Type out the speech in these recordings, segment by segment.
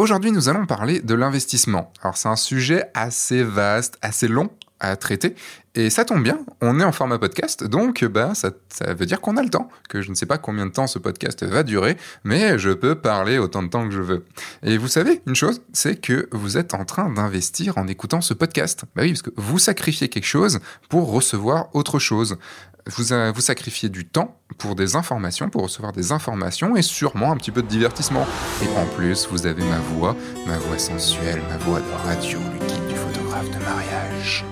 Aujourd'hui, nous allons parler de l'investissement. Alors, c'est un sujet assez vaste, assez long à traiter. Et ça tombe bien, on est en format podcast, donc bah, ça, ça veut dire qu'on a le temps, que je ne sais pas combien de temps ce podcast va durer, mais je peux parler autant de temps que je veux. Et vous savez, une chose, c'est que vous êtes en train d'investir en écoutant ce podcast. Bah oui, parce que vous sacrifiez quelque chose pour recevoir autre chose. Vous, vous sacrifiez du temps pour des informations, pour recevoir des informations et sûrement un petit peu de divertissement. Et en plus, vous avez ma voix, ma voix sensuelle, ma voix de radio, le guide du photographe de mariage.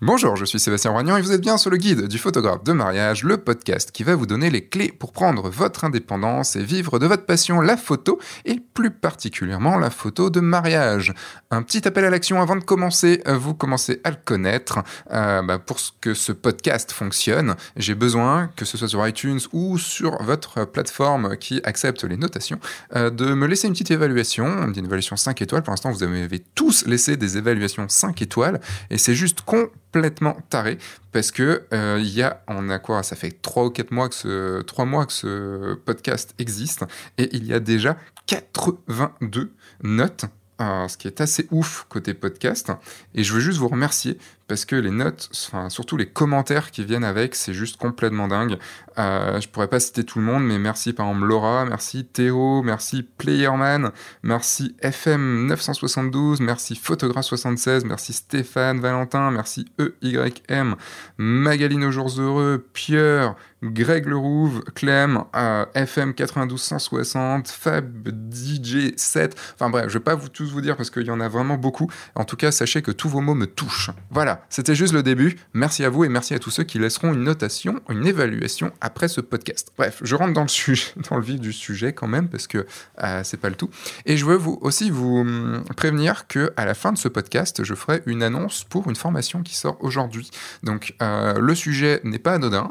Bonjour, je suis Sébastien Roignan et vous êtes bien sur le guide du photographe de mariage, le podcast qui va vous donner les clés pour prendre votre indépendance et vivre de votre passion, la photo, et plus particulièrement la photo de mariage. Un petit appel à l'action avant de commencer, vous commencez à le connaître. Euh, bah, pour que ce podcast fonctionne, j'ai besoin, que ce soit sur iTunes ou sur votre plateforme qui accepte les notations, euh, de me laisser une petite évaluation, une évaluation 5 étoiles. Pour l'instant, vous avez tous laissé des évaluations 5 étoiles et c'est juste con complètement taré parce que euh, il y a on a quoi ça fait trois ou quatre mois que ce trois mois que ce podcast existe et il y a déjà 82 notes euh, ce qui est assez ouf côté podcast. Et je veux juste vous remercier parce que les notes, enfin, surtout les commentaires qui viennent avec, c'est juste complètement dingue. Euh, je pourrais pas citer tout le monde, mais merci par exemple Laura, merci Théo, merci Playerman, merci FM972, merci Photographe76, merci Stéphane Valentin, merci EYM, Magali Nos Jours Heureux, Pierre, Greg Lerouve, Clem, euh, FM 92160, Fab DJ 7. Enfin bref, je vais pas vous tous vous dire parce qu'il y en a vraiment beaucoup. En tout cas, sachez que tous vos mots me touchent. Voilà, c'était juste le début. Merci à vous et merci à tous ceux qui laisseront une notation, une évaluation après ce podcast. Bref, je rentre dans le sujet, dans le vif du sujet quand même parce que euh, c'est pas le tout. Et je veux vous aussi vous hum, prévenir que à la fin de ce podcast, je ferai une annonce pour une formation qui sort aujourd'hui. Donc euh, le sujet n'est pas anodin,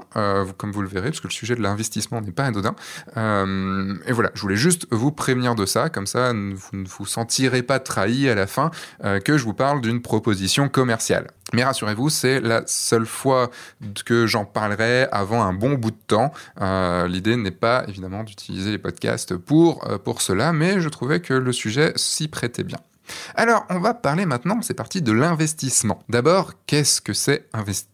comme vous le verrez, parce que le sujet de l'investissement n'est pas anodin. Euh, et voilà, je voulais juste vous prévenir de ça, comme ça vous ne vous sentirez pas trahi à la fin euh, que je vous parle d'une proposition commerciale. Mais rassurez-vous, c'est la seule fois que j'en parlerai avant un bon bout de temps. Euh, l'idée n'est pas évidemment d'utiliser les podcasts pour, pour cela, mais je trouvais que le sujet s'y prêtait bien. Alors, on va parler maintenant, c'est parti, de l'investissement. D'abord, qu'est-ce que c'est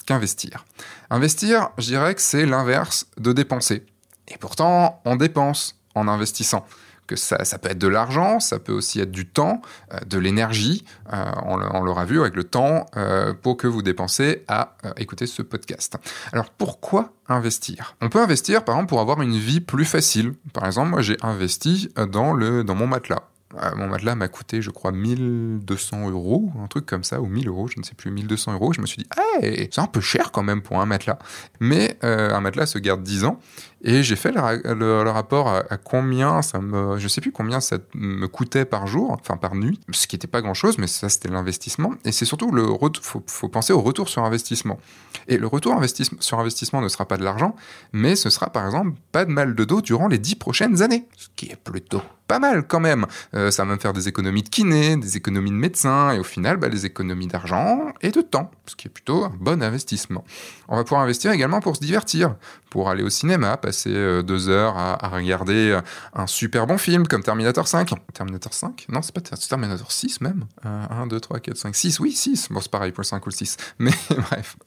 qu'investir? Investir, je dirais que c'est l'inverse de dépenser. Et pourtant, on dépense en investissant. Que ça, peut être de l'argent, ça peut aussi être du temps, euh, de l'énergie. Euh, on, l'aura vu avec le temps euh, pour que vous dépensez à écouter ce podcast. Alors pourquoi investir? On peut investir par exemple pour avoir une vie plus facile. Par exemple, moi j'ai investi dans, le, dans mon matelas. Euh, mon matelas m'a coûté, je crois, 1200 euros, un truc comme ça, ou 1000 euros, je ne sais plus, 1200 euros. Je me suis dit, hey, c'est un peu cher quand même pour un matelas. Mais euh, un matelas se garde 10 ans. Et j'ai fait le, rapport à, combien ça me, je sais plus combien ça me coûtait par jour, enfin par nuit, ce qui n'était pas grand chose, mais ça c'était l'investissement. Et c'est surtout le, faut penser au retour sur investissement. Et le retour sur investissement ne sera pas de l'argent, mais ce sera par exemple pas de mal de dos durant les 10 prochaines années, ce qui est plutôt pas mal quand même. Euh, ça va me faire des économies de kiné, des économies de médecins, et au final, bah, les économies d'argent et de temps, ce qui est plutôt un bon investissement. On va pouvoir investir également pour se divertir, pour aller au cinéma, passer euh, deux heures à, regarder euh, un super bon film comme Terminator 5. Terminator 5 Non, c'est pas Terminator 6 même. 1, 2, 3, 4, 5, 6. Oui, 6. Bon, c'est pareil pour le 5 ou le 6. Mais bref.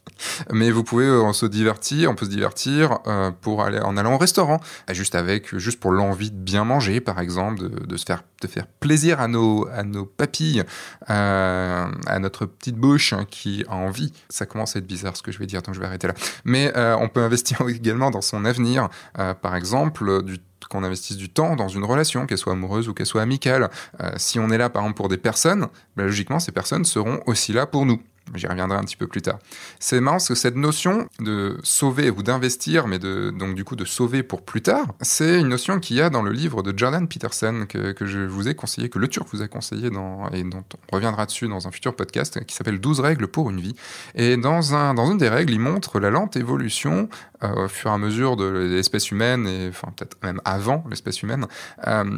Mais vous pouvez euh, se divertir, on peut se divertir pour aller en allant au restaurant, juste avec, juste pour l'envie de bien manger, par exemple, de, se faire, de faire plaisir à nos, à nos papilles, à notre petite bouche hein, qui a envie. Ça commence à être bizarre ce que je vais dire, donc je vais arrêter là. Mais on peut investir également dans son avenir, euh, par exemple, qu'on investisse du temps dans une relation, qu'elle soit amoureuse ou qu'elle soit amicale. Euh, si on est là, par exemple, pour des personnes, bah, logiquement, ces personnes seront aussi là pour nous. J'y reviendrai un petit peu plus tard. C'est marrant parce que cette notion de sauver ou d'investir, mais de, donc du coup de sauver pour plus tard, c'est une notion qu'il y a dans le livre de Jordan Peterson que, je vous ai conseillé, que le Turc vous a conseillé et dont on reviendra dessus dans un futur podcast qui s'appelle 12 règles pour une vie. Et dans, un, dans une des règles, il montre la lente évolution au fur et à mesure de l'espèce humaine, et enfin peut-être même avant l'espèce humaine,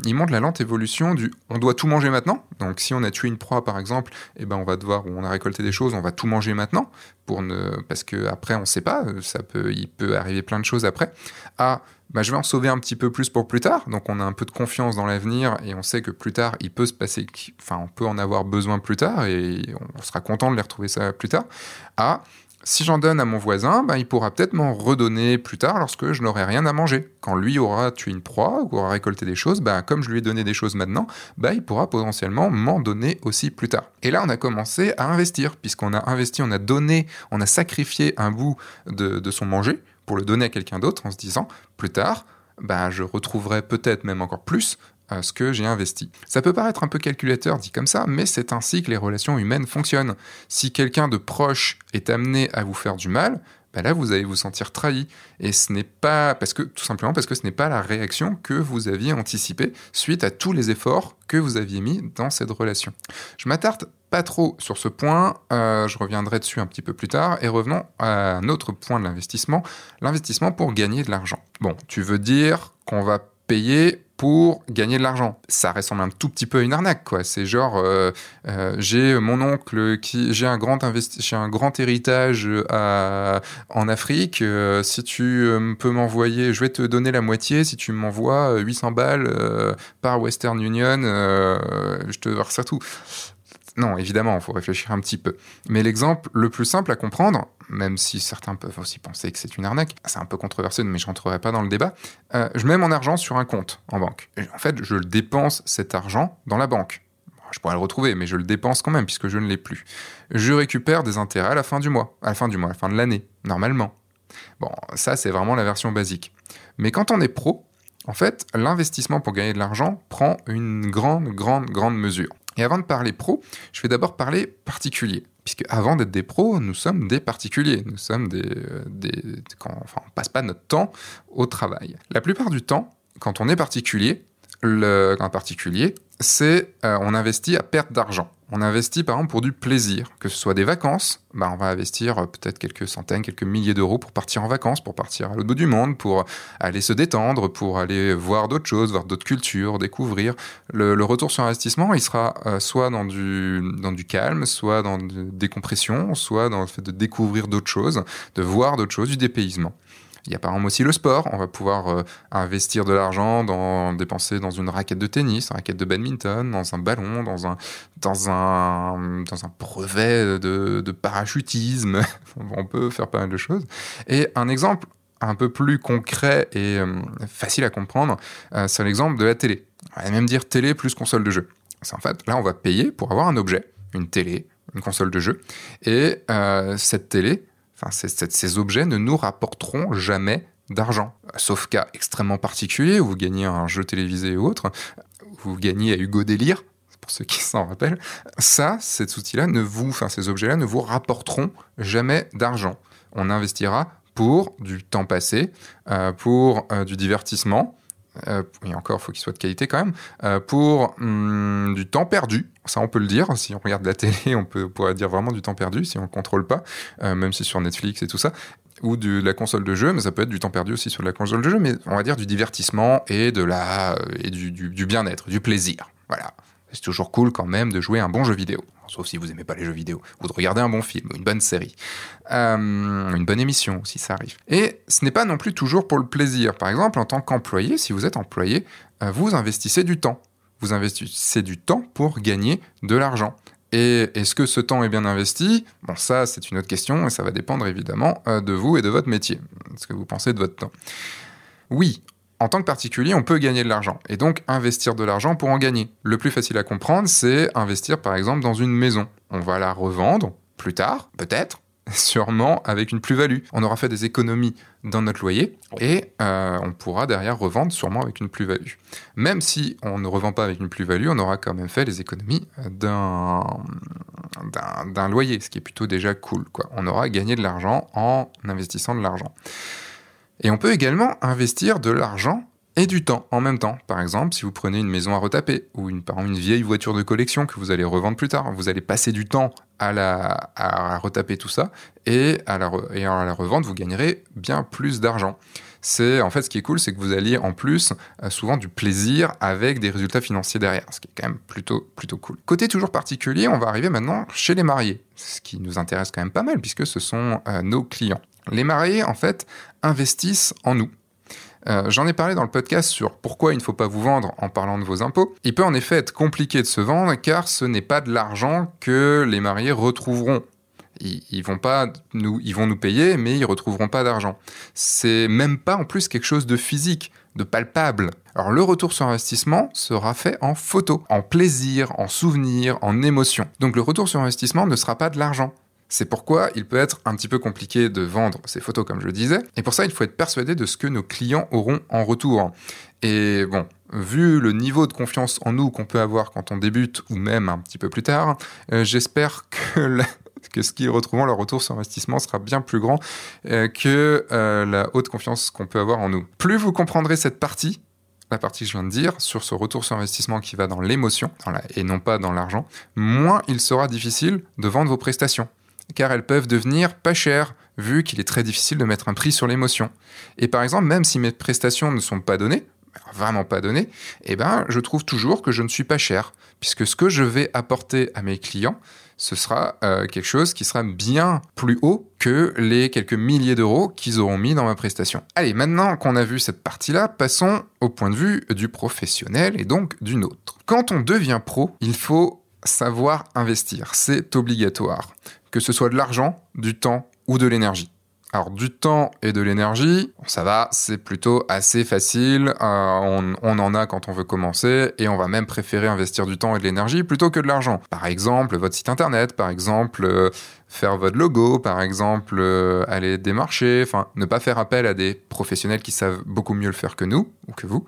il montre la lente évolution du on doit tout manger maintenant. Donc si on a tué une proie par exemple, eh ben on va devoir, ou on a récolté des choses, on va tout manger maintenant pour ne, parce que après on sait pas, ça peut, il peut arriver plein de choses après. À bah, je vais en sauver un petit peu plus pour plus tard. Donc on a un peu de confiance dans l'avenir et on sait que plus tard, il peut se passer, enfin on peut en avoir besoin plus tard et on sera content de les retrouver ça plus tard. À si j'en donne à mon voisin, bah, il pourra peut-être m'en redonner plus tard lorsque je n'aurai rien à manger. Quand lui aura tué une proie ou aura récolté des choses, bah, comme je lui ai donné des choses maintenant, bah, il pourra potentiellement m'en donner aussi plus tard. Et là, on a commencé à investir, puisqu'on a investi, on a donné, on a sacrifié un bout de, de son manger pour le donner à quelqu'un d'autre en se disant plus tard, ben, je retrouverai peut-être même encore plus ce que j'ai investi. Ça peut paraître un peu calculateur dit comme ça, mais c'est ainsi que les relations humaines fonctionnent. Si quelqu'un de proche est amené à vous faire du mal, ben là vous allez vous sentir trahi. Et ce n'est pas parce que tout simplement parce que ce n'est pas la réaction que vous aviez anticipée suite à tous les efforts que vous aviez mis dans cette relation. Je m'attarde pas trop sur ce point, euh, je reviendrai dessus un petit peu plus tard, et revenons à un autre point de l'investissement, l'investissement pour gagner de l'argent. Bon, tu veux dire qu'on va payer pour gagner de l'argent. Ça ressemble un tout petit peu à une arnaque, quoi. C'est genre, euh, euh, j'ai mon oncle qui, j'ai un grand j'ai un grand héritage en Afrique. si tu peux m'envoyer, je vais te donner la moitié. Si tu m'envoies 800 balles par Western Union, je te verse tout. Non, évidemment, il faut réfléchir un petit peu. Mais l'exemple le plus simple à comprendre, même si certains peuvent aussi penser que c'est une arnaque, c'est un peu controversé, mais je rentrerai pas dans le débat. Euh, je mets mon argent sur un compte en banque. en fait, je dépense cet argent dans la banque. Je pourrais le retrouver, mais je le dépense quand même puisque je ne l'ai plus. Je récupère des intérêts à la fin du mois, à la fin du mois, à la fin de l'année, normalement. Bon, ça c'est vraiment la version basique. Mais quand on est pro, en fait, l'investissement pour gagner de l'argent prend une grande, grande, grande mesure. Et avant de parler pro, je vais d'abord parler particulier. Puisque avant d'être des pros, nous sommes des particuliers. Nous sommes des. Euh, des enfin, on passe pas notre temps au travail. La plupart du temps, quand on est particulier, un particulier, c'est euh, on investit à perte d'argent. On investit par exemple pour du plaisir, que ce soit des vacances, bah, on va investir euh, peut-être quelques centaines, quelques milliers d'euros pour partir en vacances, pour partir à l'autre bout du monde, pour aller se détendre, pour aller voir d'autres choses, voir d'autres cultures, découvrir. Le, retour sur investissement, il sera euh, soit dans du, dans du calme, soit dans des décompression, soit dans le fait de découvrir d'autres choses, de voir d'autres choses, du dépaysement. Il y a par exemple aussi le sport. On va pouvoir euh, investir de l'argent, dans, dépenser dans une raquette de tennis, une raquette de badminton, dans un ballon, dans un, dans un, dans un brevet de, parachutisme. On peut faire pas mal de choses. Et un exemple un peu plus concret et euh, facile à comprendre, euh, c'est l'exemple de la télé. On va même dire télé plus console de jeu. C'est en fait, là, on va payer pour avoir un objet, une télé, une console de jeu. Et cette télé, Enfin, ces objets ne nous rapporteront jamais d'argent. Sauf cas extrêmement particulier où vous gagnez un jeu télévisé ou autre, vous gagnez à Hugo Délire, pour ceux qui s'en rappellent. Ça, cet outil-là ne vous, enfin, ces objets-là ne vous rapporteront jamais d'argent. On investira pour du temps passé, euh, pour euh, du divertissement, euh, et encore, il faut qu'il soit de qualité quand même, euh, pour hum, du temps perdu. Ça, on peut le dire. Si on regarde la télé, on peut pourrait dire vraiment du temps perdu si on ne contrôle pas, euh, même si sur Netflix et tout ça, ou de, la console de jeu, mais ça peut être du temps perdu aussi sur la console de jeu, mais on va dire du divertissement et de la et du, du bien-être, du plaisir. Voilà. C'est toujours cool quand même de jouer un bon jeu vidéo sauf si vous aimez pas les jeux vidéo, ou de regarder un bon film, une bonne série, euh, une bonne émission si ça arrive. Et ce n'est pas non plus toujours pour le plaisir. Par exemple, en tant qu'employé, si vous êtes employé, euh, vous investissez du temps. Vous investissez du temps pour gagner de l'argent. Et est-ce que ce temps est bien investi? Bon, ça, c'est une autre question et ça va dépendre évidemment euh, de vous et de votre métier, ce que vous pensez de votre temps? Oui, en tant que particulier, on peut gagner de l'argent et donc investir de l'argent pour en gagner. Le plus facile à comprendre, c'est investir par exemple dans une maison. On va la revendre plus tard, peut-être, sûrement avec une plus-value. On aura fait des économies dans notre loyer et euh, on pourra derrière revendre sûrement avec une plus-value. Même si on ne revend pas avec une plus-value, on aura quand même fait les économies d'un, d'un, loyer, ce qui est plutôt déjà cool. On aura gagné de l'argent en investissant de l'argent. Et on peut également investir de l'argent et du temps en même temps. Par exemple, si vous prenez une maison à retaper ou une, par exemple, une vieille voiture de collection que vous allez revendre plus tard, vous allez passer du temps à, la, à retaper tout ça et à, la, et la revente, vous gagnerez bien plus d'argent. C'est en fait ce qui est cool, c'est que vous alliez en plus euh, souvent du plaisir avec des résultats financiers derrière, ce qui est quand même plutôt plutôt cool. Côté toujours particulier, on va arriver maintenant chez les mariés, ce qui nous intéresse quand même pas mal puisque ce sont euh, nos clients. Les mariés en fait investissent en nous. Euh, j'en ai parlé dans le podcast sur pourquoi il ne faut pas vous vendre en parlant de vos impôts. Il peut en effet être compliqué de se vendre car ce n'est pas de l'argent que les mariés retrouveront. Ils, vont pas nous, ils vont nous payer, mais ils retrouveront pas d'argent. C'est même pas en plus quelque chose de physique, de palpable. Alors le retour sur investissement sera fait en photo, en plaisir, en souvenir, en émotion. Donc le retour sur investissement ne sera pas de l'argent. C'est pourquoi il peut être un petit peu compliqué de vendre ces photos, comme je le disais. Et pour ça, il faut être persuadé de ce que nos clients auront en retour. Et bon, vu le niveau de confiance en nous qu'on peut avoir quand on débute, ou même un petit peu plus tard, euh, j'espère que, ce qu'ils retrouveront leur retour sur investissement sera bien plus grand euh, que euh, la haute confiance qu'on peut avoir en nous. Plus vous comprendrez cette partie, la partie que je viens de dire, sur ce retour sur investissement qui va dans l'émotion, et non pas dans l'argent, moins il sera difficile de vendre vos prestations car elles peuvent devenir pas chères, vu qu'il est très difficile de mettre un prix sur l'émotion. Et par exemple, même si mes prestations ne sont pas données, vraiment pas données, eh ben, je trouve toujours que je ne suis pas cher, puisque ce que je vais apporter à mes clients, ce sera euh, quelque chose qui sera bien plus haut que les quelques milliers d'euros qu'ils auront mis dans ma prestation. Allez, maintenant qu'on a vu cette partie-là, passons au point de vue du professionnel et donc du nôtre. Quand on devient pro, il faut savoir investir, c'est obligatoire que ce soit de l'argent, du temps ou de l'énergie. Alors du temps et de l'énergie, ça va, c'est plutôt assez facile, euh, on, en a quand on veut commencer et on va même préférer investir du temps et de l'énergie plutôt que de l'argent. Par exemple, votre site internet, par exemple, euh, faire votre logo, par exemple, euh, aller démarcher, enfin, ne pas faire appel à des professionnels qui savent beaucoup mieux le faire que nous, ou que vous,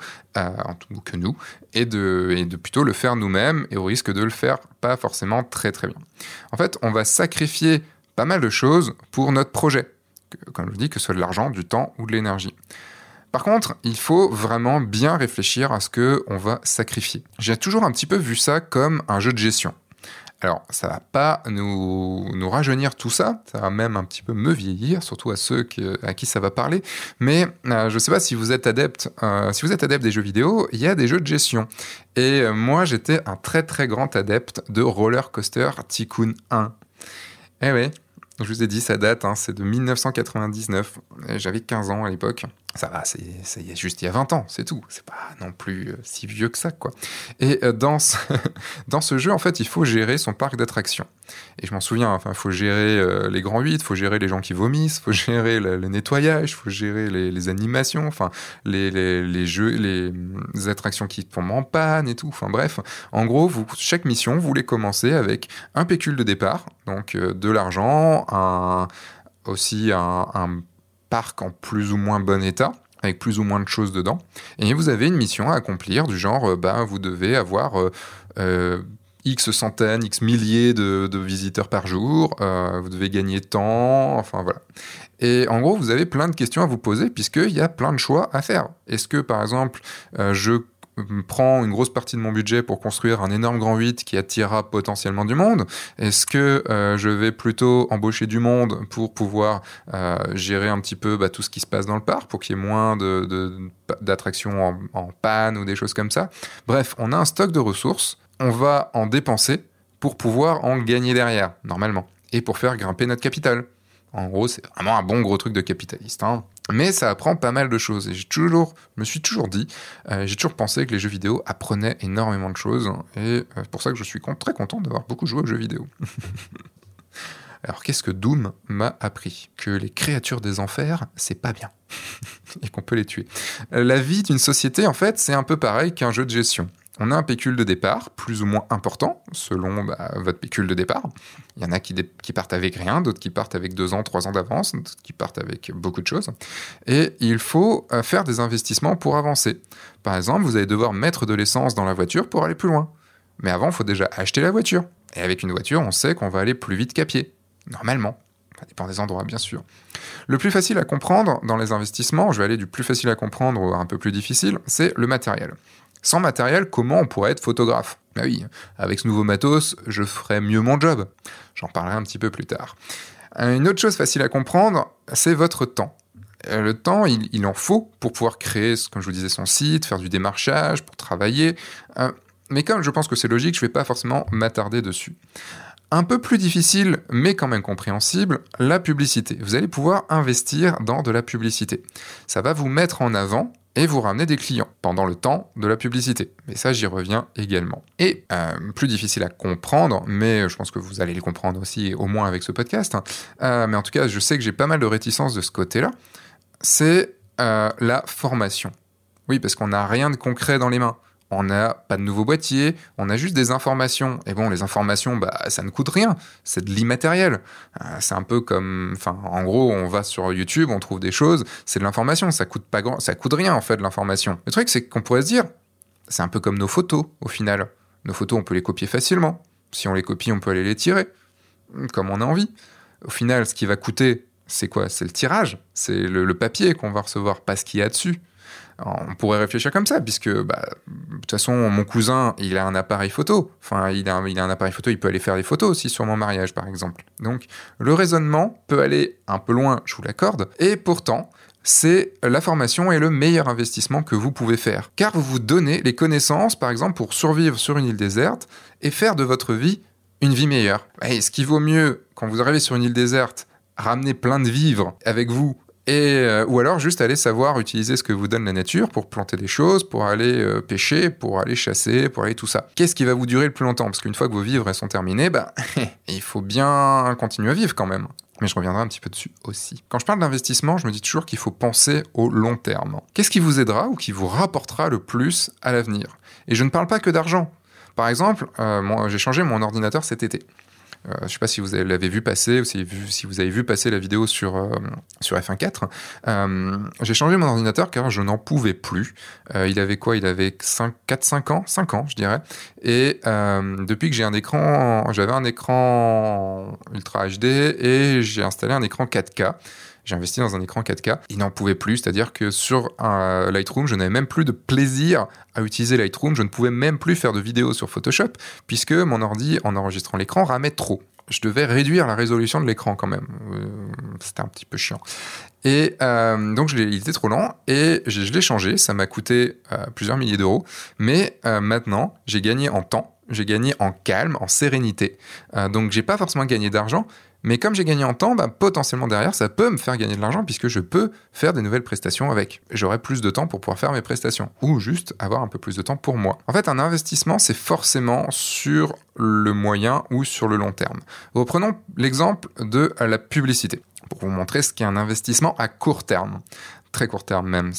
ou que nous, et de, plutôt le faire nous-mêmes et au risque de le faire pas forcément très très bien. En fait, on va sacrifier pas mal de choses pour notre projet comme je vous dis, que ce soit de l'argent, du temps ou de l'énergie. Par contre, il faut vraiment bien réfléchir à ce que on va sacrifier. J'ai toujours un petit peu vu ça comme un jeu de gestion. Alors, ça va pas nous, rajeunir tout ça, ça va même un petit peu me vieillir, surtout à ceux à qui ça va parler. Mais euh, je ne sais pas si vous êtes adepte, euh, si vous êtes adepte des jeux vidéo, il y a des jeux de gestion. Et euh, moi, j'étais un très très grand adepte de Roller Coaster Tycoon 1. Eh oui, je vous ai dit, ça date, hein, c'est de 1999. J'avais 15 ans à l'époque. Ça va, c'est juste il y a 20 ans, c'est tout. C'est pas non plus euh, si vieux que ça, quoi. Et euh, dans, ce, dans ce jeu, en fait, il faut gérer son parc d'attractions. Et je m'en souviens, enfin, faut gérer euh, les grands 8, il faut gérer les gens qui vomissent, il faut gérer le, nettoyage, il faut gérer les, animations, enfin, les, les, jeux, les, attractions qui tombent en panne et tout. Enfin, bref, en gros, vous, chaque mission, vous voulez commencer avec un pécule de départ, donc de l'argent, un, aussi un, un parc en plus ou moins bon état avec plus ou moins de choses dedans. Et vous avez une mission à accomplir du genre, ben, vous devez avoir euh, euh, X centaines, X milliers de, visiteurs par jour, vous devez gagner temps, enfin voilà. Et en gros, vous avez plein de questions à vous poser puisqu'il y a plein de choix à faire. Est-ce que par exemple, je prends une grosse partie de mon budget pour construire un énorme grand 8 qui attirera potentiellement du monde Est-ce que euh, je vais plutôt embaucher du monde pour pouvoir euh, gérer un petit peu bah, tout ce qui se passe dans le parc pour qu'il y ait moins d'attractions de, en panne ou des choses comme ça? Bref, on a un stock de ressources, on va en dépenser pour pouvoir en gagner derrière, normalement, et pour faire grimper notre capital. En gros, c'est vraiment un bon gros truc de capitaliste. Hein. Mais ça apprend pas mal de choses. Et j'ai toujours, je me suis toujours dit, euh, j'ai toujours pensé que les jeux vidéo apprenaient énormément de choses. Et euh, c'est pour ça que je suis très content d'avoir beaucoup joué aux jeux vidéo. Alors qu'est-ce que Doom m'a appris? Que les créatures des enfers, c'est pas bien. et qu'on peut les tuer. Euh, la vie d'une société, en fait, c'est un peu pareil qu'un jeu de gestion. On a un pécule de départ, plus ou moins important, selon bah, votre pécule de départ. Il y en a qui, partent avec rien, d'autres qui partent avec deux ans, trois ans d'avance, d'autres qui partent avec beaucoup de choses. Et il faut euh, faire des investissements pour avancer. Par exemple, vous allez devoir mettre de l'essence dans la voiture pour aller plus loin. Mais avant, il faut déjà acheter la voiture. Et avec une voiture, on sait qu'on va aller plus vite qu'à pied. Normalement. Ça dépend des endroits, bien sûr. Le plus facile à comprendre dans les investissements, je vais aller du plus facile à comprendre au un peu plus difficile, c'est le matériel. Sans matériel, comment on pourrait être photographe? Bah oui, avec ce nouveau matos, je ferais mieux mon job. J'en parlerai un petit peu plus tard. Une autre chose facile à comprendre, c'est votre temps. Euh, le temps, il, en faut pour pouvoir créer, comme je vous disais, son site, faire du démarchage, pour travailler. Euh, mais comme je pense que c'est logique, je ne vais pas forcément m'attarder dessus. Un peu plus difficile, mais quand même compréhensible, la publicité. Vous allez pouvoir investir dans de la publicité. Ça va vous mettre en avant et vous ramener des clients pendant le temps de la publicité. Mais ça, j'y reviens également. Et euh, plus difficile à comprendre, mais je pense que vous allez le comprendre aussi, au moins avec ce podcast. Hein. mais en tout cas, je sais que j'ai pas mal de réticence de ce côté-là c'est euh, la formation. Oui, parce qu'on n'a rien de concret dans les mains. On n'a pas de nouveau boîtier, on a juste des informations. Et bon, les informations, bah, ça ne coûte rien. C'est de l'immatériel. Euh, c'est un peu comme, en gros, on va sur YouTube, on trouve des choses, c'est de l'information. Ça coûte coûte rien en fait l'information. Le truc, c'est qu'on pourrait se dire, c'est un peu comme nos photos au final. Nos photos, on peut les copier facilement. Si on les copie, on peut aller les tirer, comme on a envie. Au final, ce qui va coûter, c'est quoi? C'est le tirage, c'est le, papier qu'on va recevoir, pas ce qu'il y a dessus. On pourrait réfléchir comme ça, puisque bah, de toute façon, mon cousin, il a un appareil photo. Enfin, il a, un, appareil photo, il peut aller faire des photos aussi sur mon mariage, par exemple. Donc, le raisonnement peut aller un peu loin, je vous l'accorde, et pourtant, c'est la formation et le meilleur investissement que vous pouvez faire. Car vous vous donnez les connaissances, par exemple, pour survivre sur une île déserte et faire de votre vie une vie meilleure. Et ce qui vaut mieux quand vous arrivez sur une île déserte ramener plein de vivres avec vous euh, ou alors juste aller savoir utiliser ce que vous donne la nature pour planter des choses, pour aller euh, pêcher, pour aller chasser, pour aller tout ça. Qu'est-ce qui va vous durer le plus longtemps? Parce qu'une fois que vos vivres sont terminés, bah, il faut bien continuer à vivre quand même. Mais je reviendrai un petit peu dessus aussi. Quand je parle d'investissement, je me dis toujours qu'il faut penser au long terme. Qu'est-ce qui vous aidera ou qui vous rapportera le plus à l'avenir? Et je ne parle pas que d'argent. Par exemple, euh, j'ai changé mon ordinateur cet été. Euh, je ne sais pas si vous l'avez vu passer ou si, vous avez vu passer la vidéo sur, euh, sur F1.4. Euh, j'ai changé mon ordinateur car je n'en pouvais plus. il avait quoi? Il avait 4-5 ans? 5 ans, je dirais. Et depuis que j'ai un écran, j'avais un écran Ultra HD et j'ai installé un écran 4K. J'ai investi dans un écran 4K. Il n'en pouvait plus, c'est-à-dire que sur un Lightroom, je n'avais même plus de plaisir à utiliser Lightroom. Je ne pouvais même plus faire de vidéos sur Photoshop puisque mon ordi, en enregistrant l'écran, ramait trop. Je devais réduire la résolution de l'écran quand même. Euh, c'était un petit peu chiant. Et euh, donc, il était trop lent et je, l'ai changé. Ça m'a coûté euh, plusieurs milliers d'euros. Mais maintenant, j'ai gagné en temps, j'ai gagné en calme, en sérénité. donc, j'ai pas forcément gagné d'argent, mais comme j'ai gagné en temps, bah, potentiellement derrière, ça peut me faire gagner de l'argent puisque je peux faire des nouvelles prestations avec. J'aurai plus de temps pour pouvoir faire mes prestations ou juste avoir un peu plus de temps pour moi. En fait, un investissement, c'est forcément sur le moyen ou sur le long terme. Reprenons l'exemple de la publicité pour vous montrer ce qu'est un investissement à court terme. Très court terme même.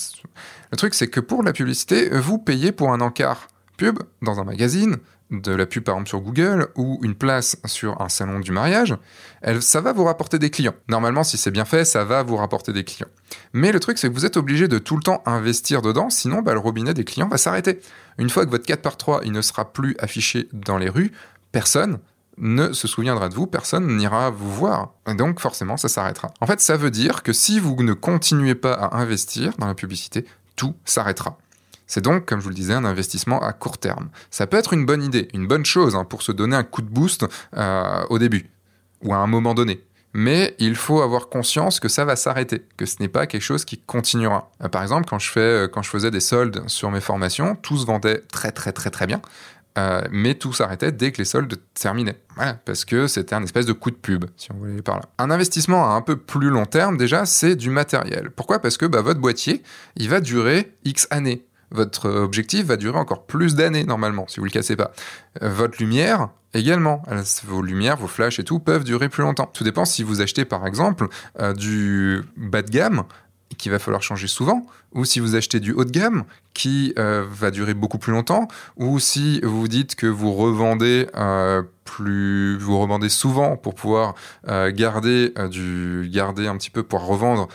Le truc, c'est que pour la publicité, vous payez pour un encart pub dans un magazine, de la pub par exemple sur Google ou une place sur un salon du mariage, ça va vous rapporter des clients. Normalement, si c'est bien fait, ça va vous rapporter des clients. Mais le truc, c'est que vous êtes obligé de tout le temps investir dedans, sinon bah, le robinet des clients va s'arrêter. Une fois que votre 4x3 il ne sera plus affiché dans les rues, personne ne se souviendra de vous, personne n'ira vous voir. Et donc forcément, ça s'arrêtera. En fait, ça veut dire que si vous ne continuez pas à investir dans la publicité, tout s'arrêtera. C'est donc, comme je vous le disais, un investissement à court terme. Ça peut être une bonne idée, une bonne chose hein, pour se donner un coup de boost euh, au début ou à un moment donné. Mais il faut avoir conscience que ça va s'arrêter, que ce n'est pas quelque chose qui continuera. Euh, par exemple, quand je, euh, quand je faisais des soldes sur mes formations, tout se vendait très très très très bien. Mais tout s'arrêtait dès que les soldes terminaient. Parce que c'était un espèce de coup de pub, si on voulait par là. Un investissement à un peu plus long terme, déjà, c'est du matériel. Pourquoi? Parce que bah, votre boîtier, il va durer X années votre objectif va durer encore plus d'années normalement, si vous le cassez pas. Euh, votre lumière également, vos lumières, vos flashs et tout peuvent durer plus longtemps. Tout dépend si vous achetez par exemple euh, du bas de gamme qu'il va falloir changer souvent, ou si vous achetez du haut de gamme qui euh, va durer beaucoup plus longtemps, ou si vous dites que vous revendez plus, vous revendez souvent pour pouvoir garder du, garder un petit peu pour revendre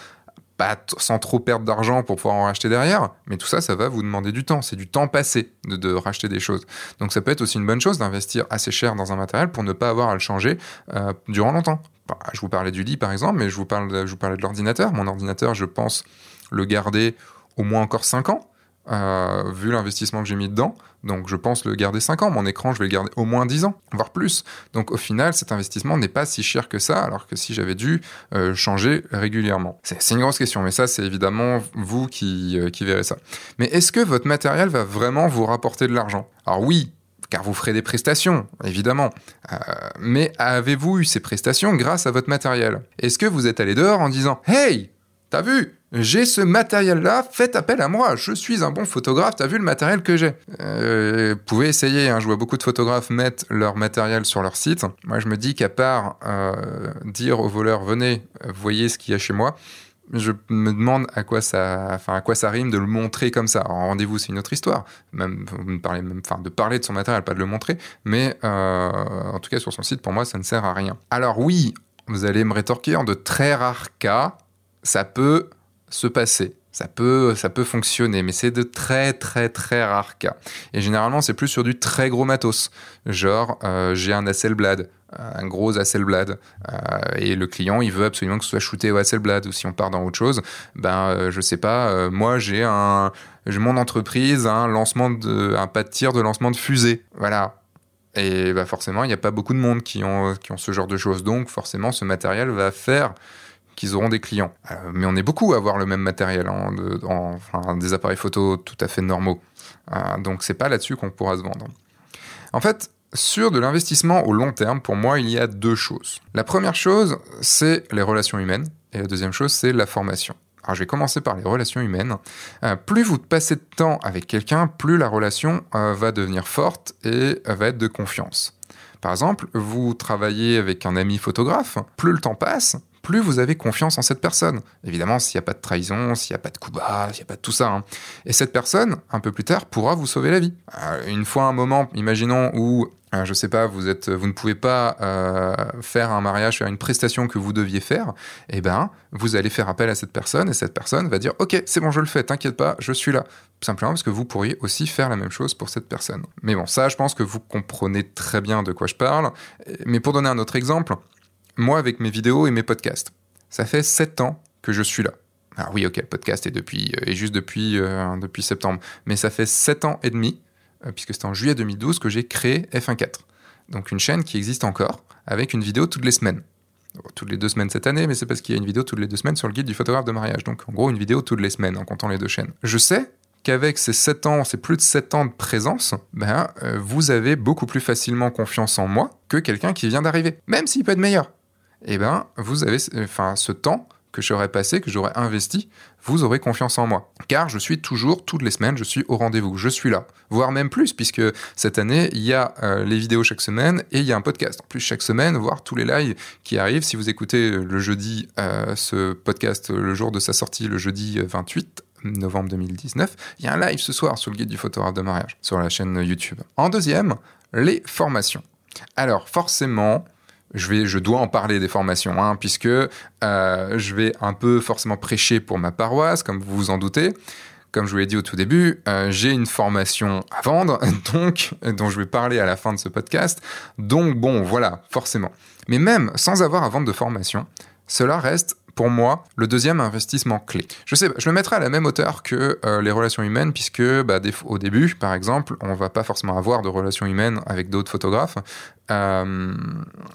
pas sans trop perdre d'argent pour pouvoir en racheter derrière, mais tout ça, ça va vous demander du temps. C'est du temps passé de, racheter des choses. Donc ça peut être aussi une bonne chose d'investir assez cher dans un matériel pour ne pas avoir à le changer euh, durant longtemps. Bah, je vous parlais du lit par exemple, mais je vous, parle parlais de l'ordinateur. Mon ordinateur, je pense le garder au moins encore 5 ans. euh, vu l'investissement que j'ai mis dedans. Donc je pense le garder 5 ans. Mon écran, je vais le garder au moins 10 ans, voire plus. Donc au final, cet investissement n'est pas si cher que ça, alors que si j'avais dû euh, changer régulièrement. C'est une grosse question, mais ça, c'est évidemment vous qui, euh, qui verrez ça. Mais est-ce que votre matériel va vraiment vous rapporter de l'argent? Alors oui, car vous ferez des prestations, évidemment. Euh, mais avez-vous eu ces prestations grâce à votre matériel? Est-ce que vous êtes allé dehors en disant Hey, t'as vu j'ai ce matériel-là, faites appel à moi, je suis un bon photographe, t'as vu le matériel que j'ai? Euh, Vous pouvez essayer, hein, je vois beaucoup de photographes mettre leur matériel sur leur site. Moi je me dis qu'à part euh, dire aux voleurs, venez, voyez ce qu'il y a chez moi, je me demande à quoi ça, rime de le montrer comme ça. rendez-vous, c'est une autre histoire. Même, de parler de son matériel, pas de le montrer. Mais euh, en tout cas, sur son site, pour moi, ça ne sert à rien. Alors oui, vous allez me rétorquer en de très rares cas, ça peut se passer. Ça peut, ça peut fonctionner, mais c'est de très très très rares cas. Et généralement, c'est plus sur du très gros matos. Genre, euh, j'ai un Hasselblad, un gros Hasselblad, euh, et le client, il veut absolument que ce soit shooté au Hasselblad. Ou si on part dans autre chose, ben, euh, je sais pas, moi j'ai un, mon entreprise, un lancement de, un pas de tir de lancement de fusée. Voilà. Et bah forcément, il n'y a pas beaucoup de monde qui ont, qui ont ce genre de choses. Donc, forcément, ce matériel va faire qu'ils auront des clients. Euh, mais on est beaucoup à avoir le même matériel, en, enfin, des appareils photo tout à fait normaux. Euh, donc c'est pas là-dessus qu'on pourra se vendre. En fait, sur de l'investissement au long terme, pour moi, il y a deux choses. La première chose, c'est les relations humaines, et la deuxième chose, c'est la formation. Alors je vais commencer par les relations humaines. Euh, plus vous passez de temps avec quelqu'un, plus la relation va devenir forte et va être de confiance. Par exemple, vous travaillez avec un ami photographe, plus le temps passe, plus vous avez confiance en cette personne. Évidemment, s'il n'y a pas de trahison, s'il n'y a pas de coup bas, s'il n'y a pas de tout ça. Hein. Et cette personne, un peu plus tard, pourra vous sauver la vie. Euh, une fois un moment, imaginons, où euh, je sais pas, vous êtes, vous ne pouvez pas euh, faire un mariage, faire une prestation que vous deviez faire, eh ben, vous allez faire appel à cette personne et cette personne va dire, ok, c'est bon, je le fais, t'inquiète pas, je suis là. Simplement parce que vous pourriez aussi faire la même chose pour cette personne. Mais bon, ça, je pense que vous comprenez très bien de quoi je parle. Mais pour donner un autre exemple, moi avec mes vidéos et mes podcasts. Ça fait 7 ans que je suis là. Ah oui, ok, le podcast est, depuis, euh, est juste depuis, euh, depuis septembre. Mais ça fait 7 ans et demi, puisque c'était en juillet 2012 que j'ai créé F14. Donc une chaîne qui existe encore, avec une vidéo toutes les semaines. toutes les deux semaines cette année, mais c'est parce qu'il y a une vidéo toutes les deux semaines sur le guide du photographe de mariage. Donc en gros, une vidéo toutes les semaines en comptant les deux chaînes. Je sais qu'avec ces 7 ans, ces plus de 7 ans de présence, ben, vous avez beaucoup plus facilement confiance en moi que quelqu'un qui vient d'arriver, même s'il peut être meilleur eh ben, vous avez ce temps que j'aurais passé, que j'aurais investi, vous aurez confiance en moi. Car je suis toujours, toutes les semaines, je suis au rendez-vous, je suis là. Voire même plus, puisque cette année, il y a euh, les vidéos chaque semaine et il y a un podcast. En plus, chaque semaine, voir tous les lives qui arrivent. Si vous écoutez le jeudi euh, ce podcast, le jour de sa sortie, le jeudi 28 novembre 2019, il y a un live ce soir sur le guide du photographe de mariage, sur la chaîne YouTube. En deuxième, les formations. Alors, forcément, je, dois en parler des formations, hein, puisque euh, je vais un peu forcément prêcher pour ma paroisse, comme vous vous en doutez. Comme je vous l'ai dit au tout début, euh, j'ai une formation à vendre, donc dont je vais parler à la fin de ce podcast. Donc bon, voilà, forcément. Mais même sans avoir à vendre de formation, cela reste pour moi le deuxième investissement clé. Je sais, je le mettrai à la même hauteur que euh, les relations humaines, puisque bah, au début, par exemple, on va pas forcément avoir de relations humaines avec d'autres photographes. Euh,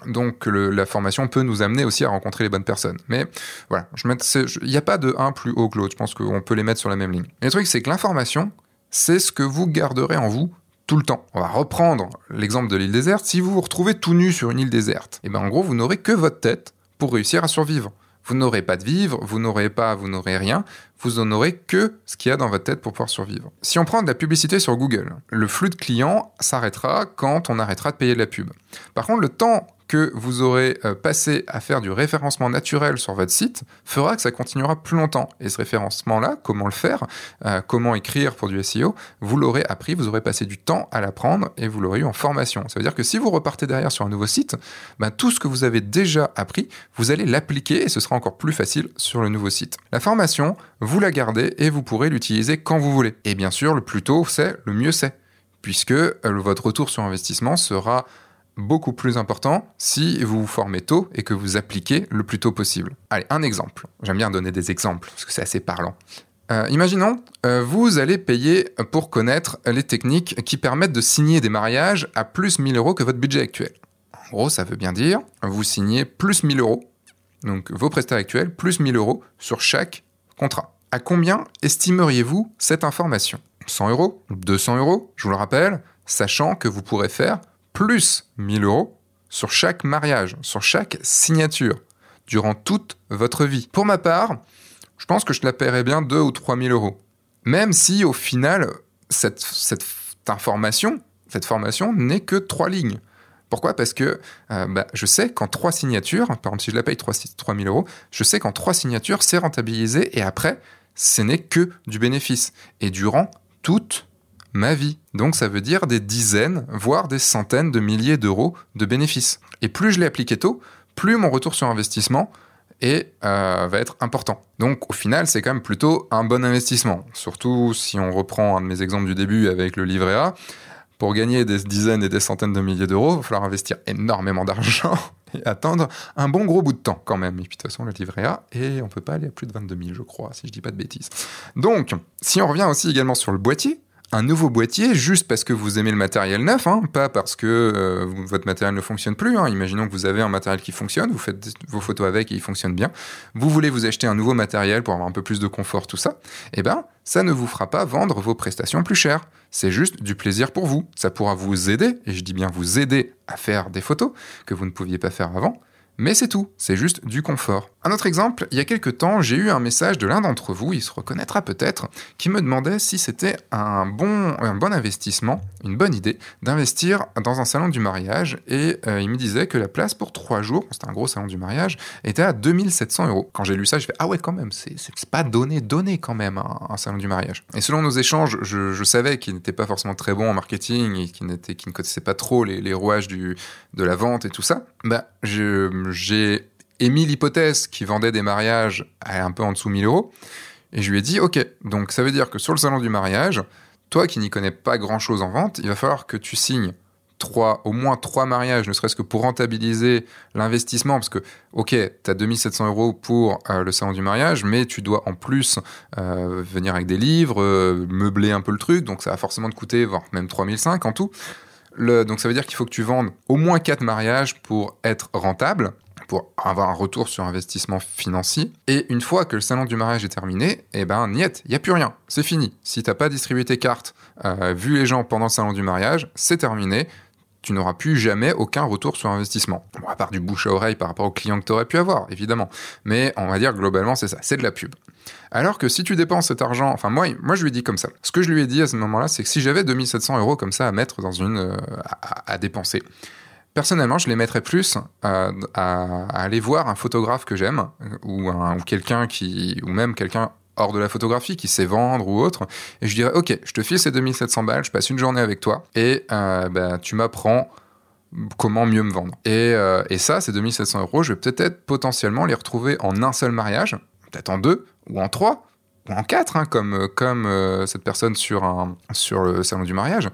donc la formation peut nous amener aussi à rencontrer les bonnes personnes. Mais voilà, il n'y a pas de un plus haut que l'autre. Je pense qu'on peut les mettre sur la même ligne. Et le truc, c'est que l'information, c'est ce que vous garderez en vous tout le temps. On va reprendre l'exemple de l'île déserte. Si vous vous retrouvez tout nu sur une île déserte, eh ben en gros, vous n'aurez que votre tête pour réussir à survivre. Vous n'aurez pas de vivre, vous n'aurez pas, vous n'aurez rien, vous en aurez que ce qu'il y a dans votre tête pour pouvoir survivre. Si on prend de la publicité sur Google, le flux de clients s'arrêtera quand on arrêtera de payer de la pub. Par contre, le temps que vous aurez euh, passé à faire du référencement naturel sur votre site fera que ça continuera plus longtemps. Et ce référencement-là, comment le faire, euh, comment écrire pour du SEO, vous l'aurez appris, vous aurez passé du temps à l'apprendre et vous l'aurez eu en formation. Ça veut dire que si vous repartez derrière sur un nouveau site, ben, tout ce que vous avez déjà appris, vous allez l'appliquer et ce sera encore plus facile sur le nouveau site. La formation, vous la gardez et vous pourrez l'utiliser quand vous voulez. Et bien sûr, le plus tôt c'est, le mieux c'est puisque euh, votre retour sur investissement sera beaucoup plus important si vous vous formez tôt et que vous appliquez le plus tôt possible. Allez, un exemple. J'aime bien donner des exemples parce que c'est assez parlant. Euh, imaginons, euh, vous allez payer pour connaître les techniques qui permettent de signer des mariages à plus 1000 euros que votre budget actuel. En gros, ça veut bien dire, vous signez plus 1000 euros, donc vos prestataires actuels, plus 1000 euros sur chaque contrat. À combien estimeriez-vous cette information? 100 euros 200 euros, je vous le rappelle, sachant que vous pourrez faire plus 1000 euros sur chaque mariage, sur chaque signature, durant toute votre vie. Pour ma part, je pense que je la paierais bien 2 ou 3 000 euros. Même si au final, cette, cette information, cette formation n'est que trois lignes. Pourquoi? Parce que euh, bah, je sais qu'en trois signatures, par exemple si je la paye 3, 3 000 euros, je sais qu'en trois signatures, c'est rentabilisé et après, ce n'est que du bénéfice. Et durant toute ma vie. Donc ça veut dire des dizaines, voire des centaines de milliers d'euros de bénéfices. Et plus je l'ai appliqué tôt, plus mon retour sur investissement est, euh, va être important. Donc au final, c'est quand même plutôt un bon investissement. Surtout si on reprend un de mes exemples du début avec le livret A. Pour gagner des dizaines et des centaines de milliers d'euros, il va falloir investir énormément d'argent et attendre un bon gros bout de temps quand même. Et puis de toute façon, le livret A, et on peut pas aller à plus de 22 000, je crois, si je dis pas de bêtises. Donc, si on revient aussi également sur le boîtier, un nouveau boîtier juste parce que vous aimez le matériel neuf, hein, pas parce que euh, votre matériel ne fonctionne plus. Hein. Imaginons que vous avez un matériel qui fonctionne, vous faites vos photos avec et il fonctionne bien. Vous voulez vous acheter un nouveau matériel pour avoir un peu plus de confort, tout ça. Eh ben, ça ne vous fera pas vendre vos prestations plus chères. C'est juste du plaisir pour vous. Ça pourra vous aider, et je dis bien vous aider à faire des photos que vous ne pouviez pas faire avant mais c'est tout, c'est juste du confort. Un autre exemple, il y a quelques temps, j'ai eu un message de l'un d'entre vous, il se reconnaîtra peut-être, qui me demandait si c'était un bon, un bon investissement, une bonne idée, d'investir dans un salon du mariage. Et euh, il me disait que la place pour trois jours, c'était un gros salon du mariage, était à 2700 euros. Quand j'ai lu ça, je fais Ah ouais, quand même, c'est pas donné, donné quand même un, salon du mariage. Et selon nos échanges, je, savais qu'il n'était pas forcément très bon en marketing et qu'il ne connaissait pas trop les, les rouages du, de la vente et tout ça. Bah, j'ai émis l'hypothèse qu'il vendait des mariages à un peu en dessous de 1000 euros. Et je lui ai dit, OK, donc ça veut dire que sur le salon du mariage, toi qui n'y connais pas grand-chose en vente, il va falloir que tu signes trois, au moins trois mariages, ne serait-ce que pour rentabiliser l'investissement, parce que, ok, tu as 2700 euros pour euh, le salon du mariage, mais tu dois en plus euh, venir avec des livres, euh, meubler un peu le truc, donc ça va forcément te coûter, voire même 3005 en tout donc ça veut dire qu'il faut que tu vendes au moins 4 mariages pour être rentable, pour avoir un retour sur investissement financier. Et une fois que le salon du mariage est terminé, eh ben niet, il n'y a plus rien, c'est fini. Si tu n'as pas distribué tes cartes, euh, vu les gens pendant le salon du mariage, c'est terminé tu n'auras plus jamais aucun retour sur investissement. À part du bouche à oreille par rapport aux clients que tu aurais pu avoir, évidemment. Mais on va dire globalement, c'est ça, c'est de la pub. Alors que si tu dépenses cet argent, enfin moi, moi je lui ai dit comme ça. Ce que je lui ai dit à ce moment-là, c'est que si j'avais 2700 euros comme ça à mettre dans une, euh, à, dépenser, Personnellement, je les mettrais plus euh, à, aller voir un photographe que j'aime ou, ou quelqu'un qui, ou même quelqu'un hors de la photographie, qui sait vendre ou autre, et je dirais, ok, je te file ces 2700 balles, je passe une journée avec toi, et euh, bah, tu m'apprends comment mieux me vendre. Et, euh, et ça, ces 2700 euros, je vais peut-être potentiellement les retrouver en un seul mariage, peut-être en deux, ou en trois, ou en quatre, hein, comme, comme euh, cette personne sur, un, sur le salon du mariage.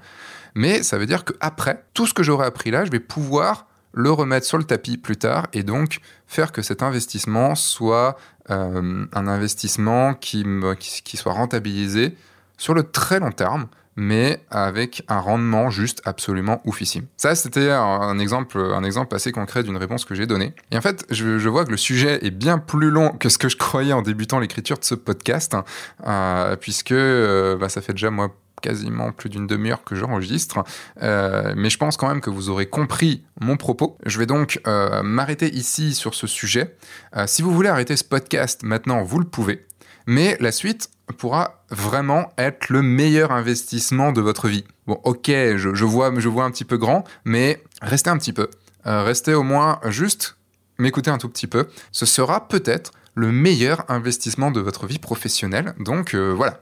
Mais ça veut dire qu'après, tout ce que j'aurai appris là, je vais pouvoir le remettre sur le tapis plus tard et donc faire que cet investissement soit euh, un investissement qui, qui, soit rentabilisé sur le très long terme, mais avec un rendement juste absolument oufissime. Ça, c'était un, exemple, un exemple assez concret d'une réponse que j'ai donnée. Et en fait, je, vois que le sujet est bien plus long que ce que je croyais en débutant l'écriture de ce podcast, hein, euh, puisque euh, bah, ça fait déjà moi quasiment plus d'une demi-heure que j'enregistre, euh, mais je pense quand même que vous aurez compris mon propos. Je vais donc m'arrêter ici sur ce sujet. Si vous voulez arrêter ce podcast maintenant, vous le pouvez, mais la suite pourra vraiment être le meilleur investissement de votre vie. Bon, ok, je, vois, un petit peu grand, mais restez un petit peu. restez au moins juste m'écouter un tout petit peu. Ce sera peut-être le meilleur investissement de votre vie professionnelle. Donc voilà,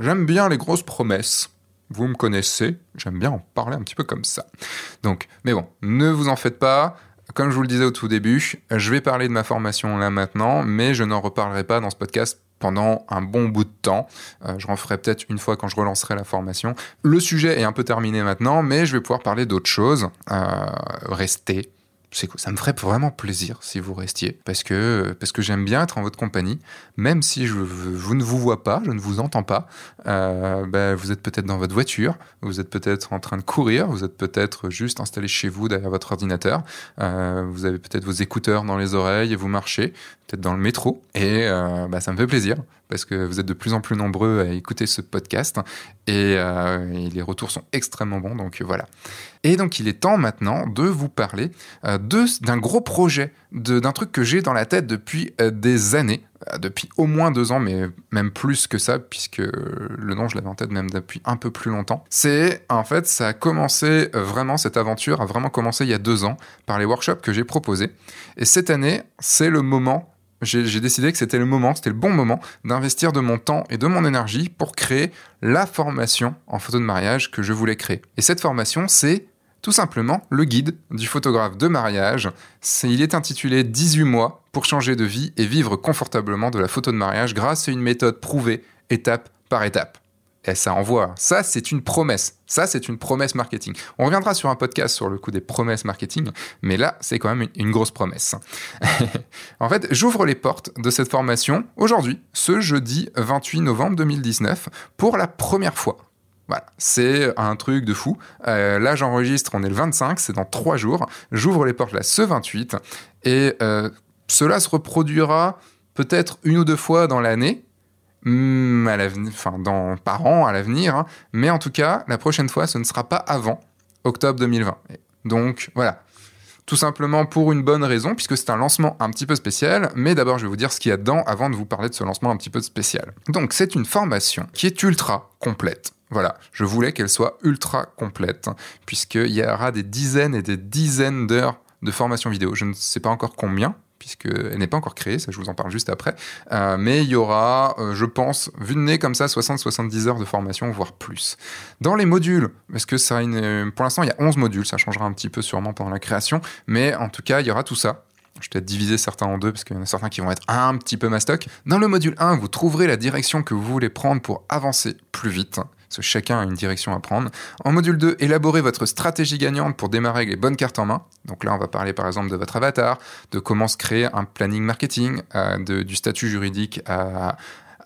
J'aime bien les grosses promesses. Vous me connaissez, j'aime bien en parler un petit peu comme ça. Donc, mais bon, ne vous en faites pas. Comme je vous le disais au tout début, je vais parler de ma formation là maintenant, mais je n'en reparlerai pas dans ce podcast pendant un bon bout de temps. Euh, je ferai peut-être une fois quand je relancerai la formation. Le sujet est un peu terminé maintenant, mais je vais pouvoir parler d'autres choses. Euh, restez, ça me ferait vraiment plaisir si vous restiez parce que parce que j'aime bien être en votre compagnie. Même si je, vous ne vous vois pas je ne vous entends pas euh, ben, vous êtes peut-être dans votre voiture vous êtes peut-être en train de courir vous êtes peut-être juste installé chez vous derrière votre ordinateur euh, vous avez peut-être vos écouteurs dans les oreilles et vous marchez peut-être dans le métro et euh, ben, ça me fait plaisir parce que vous êtes de plus en plus nombreux à écouter ce podcast et, et les retours sont extrêmement bons donc voilà et donc il est temps maintenant de vous parler euh, d'un gros projet, d'un truc que j'ai dans la tête depuis euh, des années, euh, depuis au moins deux ans, mais même plus que ça, puisque le nom je l'avais en tête même depuis un peu plus longtemps. C'est en fait ça a commencé vraiment cette aventure a vraiment commencé il y a deux ans par les workshops que j'ai proposés. Et cette année c'est le moment j'ai décidé que c'était le moment, c'était le bon moment d'investir de mon temps et de mon énergie pour créer la formation en photo de mariage que je voulais créer. Et cette formation, c'est tout simplement le guide du photographe de mariage. il est intitulé 18 mois pour changer de vie et vivre confortablement de la photo de mariage grâce à une méthode prouvée étape par étape. Et ça envoie. Ça, c'est une promesse. Ça, c'est une promesse marketing. On reviendra sur un podcast sur le coup des promesses marketing, mais là, c'est quand même une grosse promesse. en fait, j'ouvre les portes de cette formation aujourd'hui, ce jeudi 28 novembre 2019, pour la première fois. Voilà, c'est un truc de fou. Euh, là, j'enregistre, on est le 25, c'est dans trois jours. J'ouvre les portes là ce 28 et euh, cela se reproduira peut-être une ou deux fois dans l'année, hmm, enfin dans par an à l'avenir. Hein. Mais en tout cas, la prochaine fois, ce ne sera pas avant octobre 2020. Donc voilà. Tout simplement pour une bonne raison, puisque c'est un lancement un petit peu spécial, mais d'abord je vais vous dire ce qu'il y a dedans avant de vous parler de ce lancement un petit peu spécial. Donc c'est une formation qui est ultra complète. Voilà, je voulais qu'elle soit ultra complète, puisqu'il y aura des dizaines et des dizaines d'heures de formation vidéo. Je ne sais pas encore combien, puisqu'elle n'est pas encore créée, ça je vous en parle juste après. Euh, mais il y aura, euh, je pense, vu de nez comme ça, 60-70 heures de formation, voire plus. Dans les modules, parce que une... pour l'instant il y a 11 modules, ça changera un petit peu sûrement pendant la création, mais en tout cas il y aura tout ça. Je vais peut-être diviser certains en deux parce qu'il y en a certains qui vont être un petit peu mastoc. Dans le module 1, vous trouverez la direction que vous voulez prendre pour avancer plus vite parce que chacun a une direction à prendre. En module 2, élaborez votre stratégie gagnante pour démarrer avec les bonnes cartes en main. Donc là, on va parler par exemple de votre avatar, de comment se créer un planning marketing, euh, du statut juridique à, à,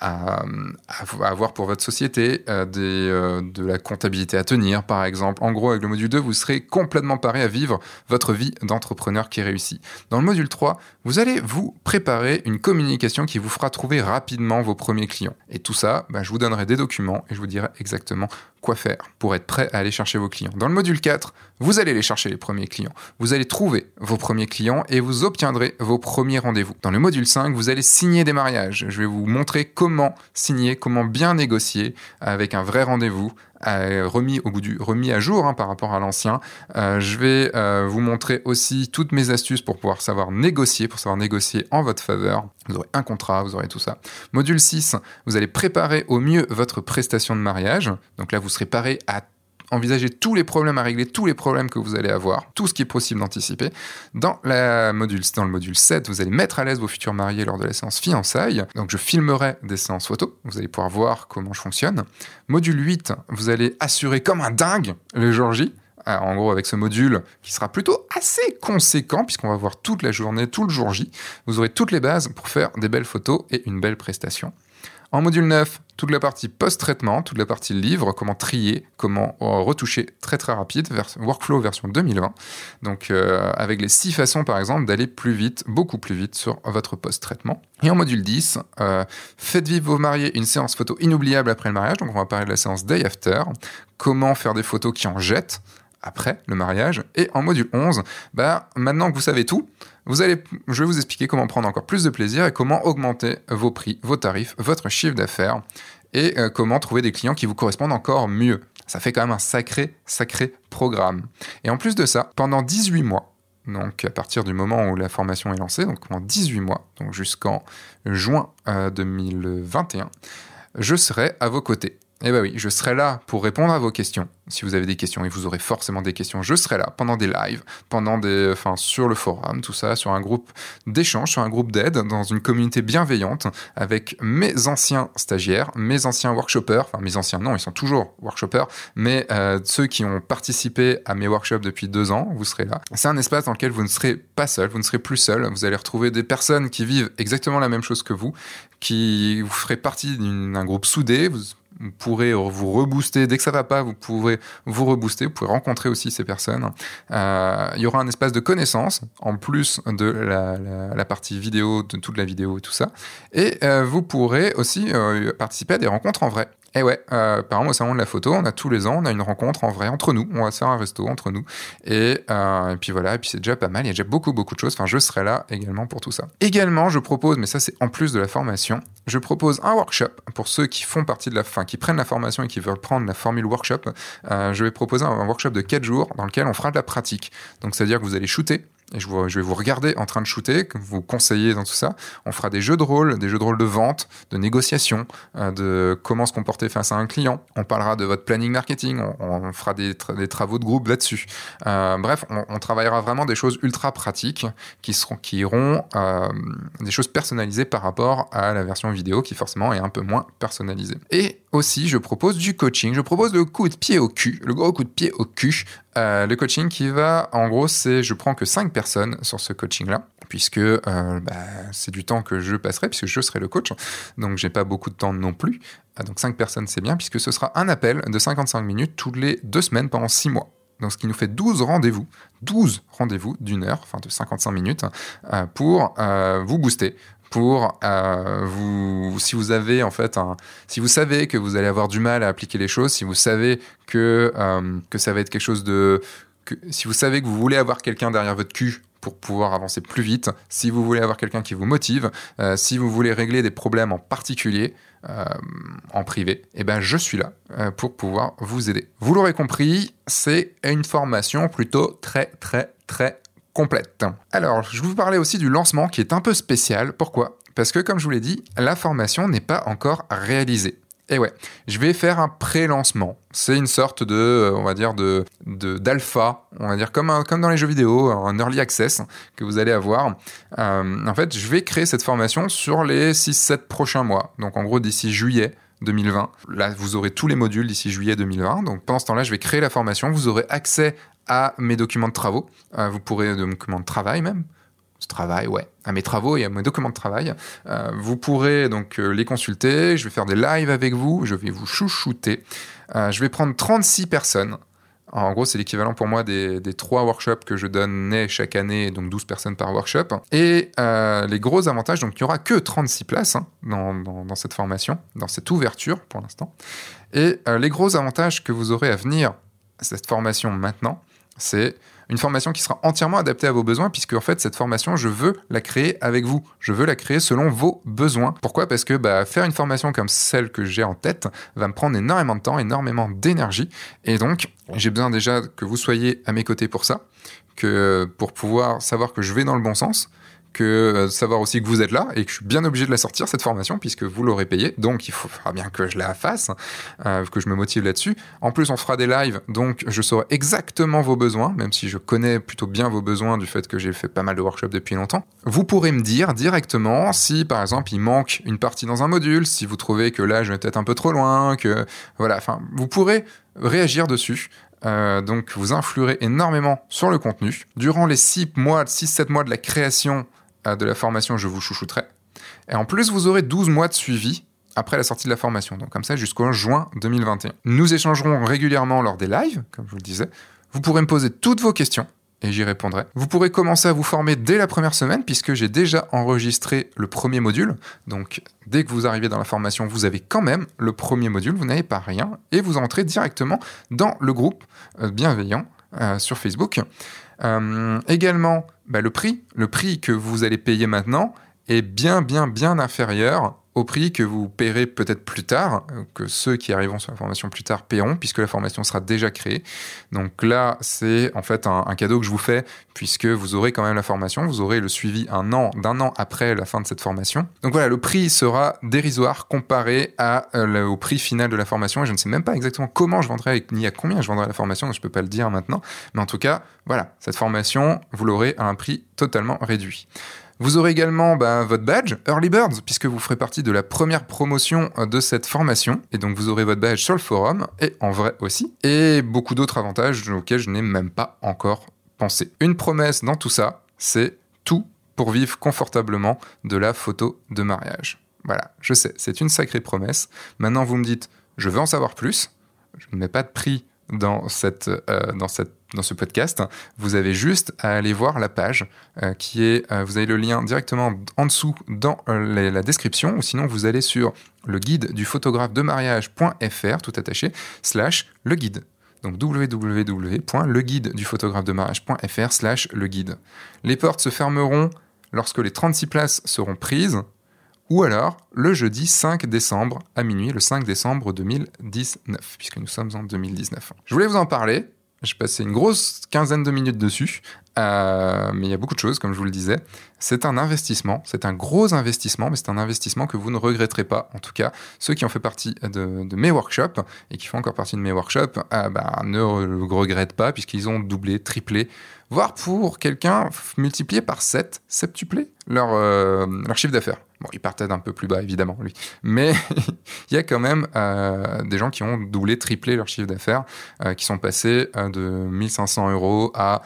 avoir pour votre société, euh, euh, de la comptabilité à tenir, par exemple. En gros, avec le module 2, vous serez complètement paré à vivre votre vie d'entrepreneur qui réussit. Dans le module 3, vous allez vous préparer une communication qui vous fera trouver rapidement vos premiers clients. Et tout ça, bah, je vous donnerai des documents et je vous dirai exactement quoi faire pour être prêt à aller chercher vos clients. Dans le module 4, vous allez les chercher les premiers clients. Vous allez trouver vos premiers clients et vous obtiendrez vos premiers rendez-vous. Dans le module 5, vous allez signer des mariages. Je vais vous montrer comment signer, comment bien négocier avec un vrai rendez-vous, remis au bout du remis à jour hein, par rapport à l'ancien. Euh, je vais euh, vous montrer aussi toutes mes astuces pour pouvoir savoir négocier, pour savoir négocier en votre faveur. Vous aurez un contrat, vous aurez tout ça. Module 6, vous allez préparer au mieux votre prestation de mariage. Donc là, vous serez paré à envisager tous les problèmes à régler, tous les problèmes que vous allez avoir, tout ce qui est possible d'anticiper. Dans, le module 7, vous allez mettre à l'aise vos futurs mariés lors de la séance fiançailles. Donc je filmerai des séances photos, vous allez pouvoir voir comment je fonctionne. Module 8, vous allez assurer comme un dingue le jour J. Euh, en gros, avec ce module qui sera plutôt assez conséquent, puisqu'on va voir toute la journée, tout le jour J, vous aurez toutes les bases pour faire des belles photos et une belle prestation. En module 9, toute la partie post-traitement, toute la partie livre, comment trier, comment euh, retoucher très très rapide, workflow version 2020. Donc euh, avec les six façons par exemple d'aller plus vite, beaucoup plus vite sur votre post-traitement. Et en module 10, euh, faites vivre vos mariés une séance photo inoubliable après le mariage. Donc on va parler de la séance day after. Comment faire des photos qui en jettent après le mariage. Et en module 11, bah, maintenant que vous savez tout, je vais vous expliquer comment prendre encore plus de plaisir et comment augmenter vos prix, vos tarifs, votre chiffre d'affaires et euh, comment trouver des clients qui vous correspondent encore mieux. Ça fait quand même un sacré, sacré programme. Et en plus de ça, pendant 18 mois, donc à partir du moment où la formation est lancée, donc pendant 18 mois, donc jusqu'en juin 2021, euh, je serai à vos côtés Eh bien oui, je serai là pour répondre à vos questions. Si vous avez des questions, et vous aurez forcément des questions, je serai là pendant des lives, pendant des, enfin, sur le forum, tout ça, sur un groupe d'échange, sur un groupe d'aide, dans une communauté bienveillante, avec mes anciens stagiaires, mes anciens workshoppers, enfin mes anciens, non, ils sont toujours workshoppers, mais euh, ceux qui ont participé à mes workshops depuis deux ans, vous serez là. C'est un espace dans lequel vous ne serez pas seul, vous ne serez plus seul, vous allez retrouver des personnes qui vivent exactement la même chose que vous, qui vous ferez partie d'un groupe soudé, vous pourrez vous rebooster. Dès que ça va pas, vous pourrez vous rebooster. Vous pourrez rencontrer aussi ces personnes. Euh, il y aura un espace de connaissance en plus de la, partie vidéo, de toute la vidéo et tout ça. Et euh, vous pourrez aussi euh, participer à des rencontres en vrai. Et eh ouais, euh, par exemple au salon de la photo, on a tous les ans, on a une rencontre en vrai entre nous. On va se faire un resto entre nous. Et, euh, et puis voilà, et puis c'est déjà pas mal. Il y a déjà beaucoup, beaucoup de choses. Enfin, je serai là également pour tout ça. Également, je propose, mais ça c'est en plus de la formation, je propose un workshop pour ceux qui font partie de la fin, qui prennent la formation et qui veulent prendre la formule workshop. Euh, je vais proposer un workshop de 4 jours dans lequel on fera de la pratique. Donc, c'est-à-dire que vous allez shooter et je, vais vous regarder en train de shooter, vous conseiller dans tout ça. On fera des jeux de rôle, des jeux de rôle de vente, de négociation, euh, de comment se comporter face à un client. On parlera de votre planning marketing, on, fera des, travaux de groupe là-dessus. Euh, bref, on, travaillera vraiment des choses ultra pratiques qui, seront, qui iront euh, des choses personnalisées par rapport à la version vidéo qui forcément est un peu moins personnalisée. Aussi, je propose du coaching. Je propose le coup de pied au cul, le gros coup de pied au cul. Euh, le coaching qui va, en gros, c'est je prends que 5 personnes sur ce coaching-là, puisque euh, bah, c'est du temps que je passerai, puisque je serai le coach. Donc, j'ai pas beaucoup de temps non plus. Ah, donc, 5 personnes, c'est bien, puisque ce sera un appel de 55 minutes toutes les deux semaines pendant 6 mois. Donc, ce qui nous fait 12 rendez-vous, 12 rendez-vous d'une heure, enfin de 55 minutes, euh, pour vous booster, pour euh, vous, si vous avez en fait un, si vous savez que vous allez avoir du mal à appliquer les choses, si vous savez que euh, que ça va être quelque chose de, que, si vous savez que vous voulez avoir quelqu'un derrière votre cul pour pouvoir avancer plus vite, si vous voulez avoir quelqu'un qui vous motive, euh, si vous voulez régler des problèmes en particulier en privé, eh ben je suis là pour pouvoir vous aider. Vous l'aurez compris, c'est une formation plutôt très très très complète. Alors, je vous parlais aussi du lancement qui est un peu spécial. Pourquoi? Parce que, comme je vous l'ai dit, la formation n'est pas encore réalisée. Et ouais, je vais faire un pré-lancement. C'est une sorte de, euh, on va dire, de d'alpha, on va dire comme, comme dans les jeux vidéo, un early access que vous allez avoir. Euh, en fait, je vais créer cette formation sur les 6-7 prochains mois. Donc en gros, d'ici juillet 2020. Là, vous aurez tous les modules d'ici juillet 2020. Donc pendant ce temps-là, je vais créer la formation. Vous aurez accès à mes documents de travaux. Euh, vous pourrez, de documents de travail même. Travail, ouais, à mes travaux et à mes documents de travail. Euh, vous pourrez donc euh, les consulter. Je vais faire des lives avec vous. Je vais vous chouchouter. je vais prendre 36 personnes. En gros, c'est l'équivalent pour moi des, trois workshops que je donnais chaque année, donc 12 personnes par workshop. Et les gros avantages, donc il n'y aura que 36 places hein, dans, dans, dans, cette formation, dans cette ouverture pour l'instant. Et les gros avantages que vous aurez à venir à cette formation maintenant, c'est une formation qui sera entièrement adaptée à vos besoins, puisque en fait cette formation, je veux la créer avec vous. Je veux la créer selon vos besoins. Pourquoi? Parce que bah, faire une formation comme celle que j'ai en tête va me prendre énormément de temps, énormément d'énergie, et donc j'ai besoin déjà que vous soyez à mes côtés pour ça, que pour pouvoir savoir que je vais dans le bon sens, que euh, savoir aussi que vous êtes là et que je suis bien obligé de la sortir cette formation puisque vous l'aurez payée. Donc il faudra bien que je la fasse, euh, que je me motive là-dessus. En plus, on fera des lives, donc je saurai exactement vos besoins, même si je connais plutôt bien vos besoins du fait que j'ai fait pas mal de workshops depuis longtemps. Vous pourrez me dire directement si par exemple il manque une partie dans un module, si vous trouvez que là je vais peut-être un peu trop loin, que voilà, enfin vous pourrez réagir dessus. Euh, donc vous influerez énormément sur le contenu. Durant les 6 mois, 6-7 mois de la création de la formation, je vous chouchouterai. Et en plus, vous aurez 12 mois de suivi après la sortie de la formation, donc comme ça jusqu'au juin 2021. Nous échangerons régulièrement lors des lives, comme je vous le disais. Vous pourrez me poser toutes vos questions et j'y répondrai. Vous pourrez commencer à vous former dès la première semaine puisque j'ai déjà enregistré le premier module. Donc dès que vous arrivez dans la formation, vous avez quand même le premier module, vous n'avez pas rien et vous entrez directement dans le groupe euh, bienveillant euh, sur Facebook. Euh, également, bah, le prix, le prix que vous allez payer maintenant est bien, bien, bien inférieur au prix que vous paierez peut-être plus tard, que ceux qui arriveront sur la formation plus tard paieront, puisque la formation sera déjà créée. Donc là, c'est en fait un, cadeau que je vous fais, puisque vous aurez quand même la formation, vous aurez le suivi un an, d'un an après la fin de cette formation. Donc voilà, le prix sera dérisoire comparé à, euh, au prix final de la formation, et je ne sais même pas exactement comment je vendrai, ni à combien je vendrai la formation, je ne peux pas le dire maintenant, mais en tout cas, voilà, cette formation, vous l'aurez à un prix totalement réduit. Vous aurez également bah, votre badge Early Birds, puisque vous ferez partie de la première promotion euh, de cette formation. Et donc vous aurez votre badge sur le forum, et en vrai aussi. Et beaucoup d'autres avantages auxquels je n'ai même pas encore pensé. Une promesse dans tout ça, c'est tout pour vivre confortablement de la photo de mariage. Voilà, je sais, c'est une sacrée promesse. Maintenant, vous me dites, je veux en savoir plus. Je ne mets pas de prix euh, dans ce podcast, vous avez juste à aller voir la page euh, qui est, euh, vous avez le lien directement en dessous dans la description, ou sinon vous allez sur le guide du photographe de mariage.fr, tout attaché, slash le guide. Donc www.leguide du photographe de mariage.fr slash le guide. Les portes se fermeront lorsque les 36 places seront prises ou alors le jeudi 5 décembre à minuit, le 5 décembre 2019, puisque nous sommes en 2019. Je voulais vous en parler, j'ai passé une grosse quinzaine de minutes dessus, euh, mais il y a beaucoup de choses, comme je vous le disais. C'est un investissement, c'est un gros investissement, mais c'est un investissement que vous ne regretterez pas. En tout cas, ceux qui ont fait partie de, mes workshops et qui font encore partie de mes workshops euh, bah, ne regrettent pas, puisqu'ils ont doublé, triplé, voire pour quelqu'un multiplié par 7, septuplé euh, leur chiffre d'affaires. Bon, il partait d'un peu plus bas, évidemment, lui. Mais il y a quand même euh, des gens qui ont doublé, triplé leur chiffre d'affaires, euh, qui sont passés de 1500 euros à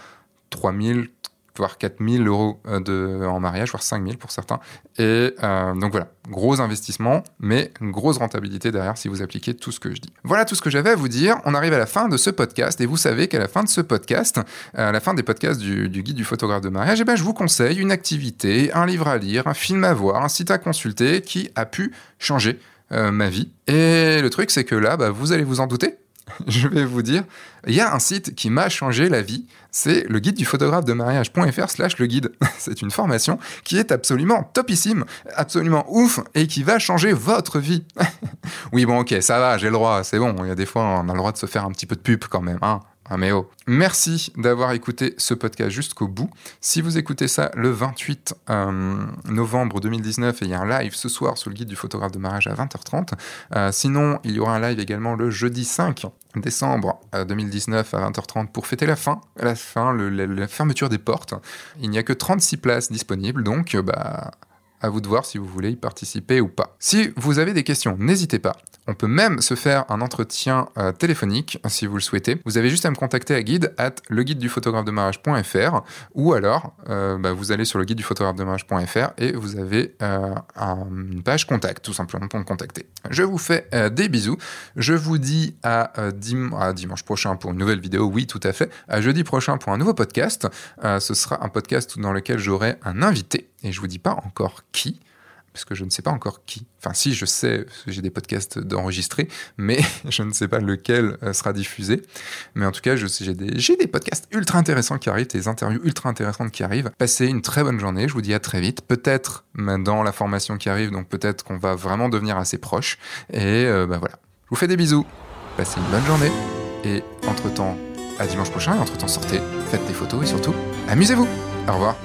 3000, voire 4000 euros euh, de, en mariage, voire 5000 pour certains. Et euh, donc voilà, gros investissement, mais une grosse rentabilité derrière si vous appliquez tout ce que je dis. Voilà tout ce que j'avais à vous dire. On arrive à la fin de ce podcast et vous savez qu'à la fin de ce podcast, euh, à la fin des podcasts du, guide du photographe de mariage, eh ben, je vous conseille une activité, un livre à lire, un film à voir, un site à consulter qui a pu changer ma vie. Et le truc, c'est que là, bah, vous allez vous en douter. je vais vous dire, il y a un site qui m'a changé la vie, c'est le guide du photographe de mariage.fr slash le guide. C'est une formation qui est absolument topissime, absolument ouf et qui va changer votre vie. oui, bon, ok, ça va, j'ai le droit, c'est bon, il y a des fois, on a le droit de se faire un petit peu de pub quand même, hein. Merci d'avoir écouté ce podcast jusqu'au bout. Si vous écoutez ça le 28 euh, novembre 2019 et il y a un live ce soir sur le guide du photographe de mariage à 20h30. Euh, sinon, il y aura un live également le jeudi 5 décembre 2019 euh, à 20h30 pour fêter la fin, la fin, la, fermeture des portes. Il n'y a que 36 places disponibles, donc bah à vous de voir si vous voulez y participer ou pas. Si vous avez des questions, n'hésitez pas. On peut même se faire un entretien euh, téléphonique si vous le souhaitez. Vous avez juste à me contacter à guide at le guide du photographe de mariage.fr ou alors euh, bah, vous allez sur le guide du photographe de mariage.fr et vous avez euh, une page contact tout simplement pour me contacter. Je vous fais des bisous. Je vous dis à, à, dimanche prochain pour une nouvelle vidéo. Oui, tout à fait. À jeudi prochain pour un nouveau podcast. ce sera un podcast dans lequel j'aurai un invité et je vous dis pas encore qui, parce que je ne sais pas encore qui. Enfin, si, je sais, j'ai des podcasts d'enregistrer, mais je ne sais pas lequel euh, sera diffusé. Mais en tout cas, j'ai des, podcasts ultra intéressants qui arrivent, des interviews ultra intéressantes qui arrivent. Passez une très bonne journée, je vous dis à très vite. Peut-être dans la formation qui arrive, donc peut-être qu'on va vraiment devenir assez proches. Et euh, bah voilà, je vous fais des bisous. Passez une bonne journée. Et entre-temps, à dimanche prochain, et entre-temps, sortez, faites des photos et surtout, amusez-vous. Au revoir.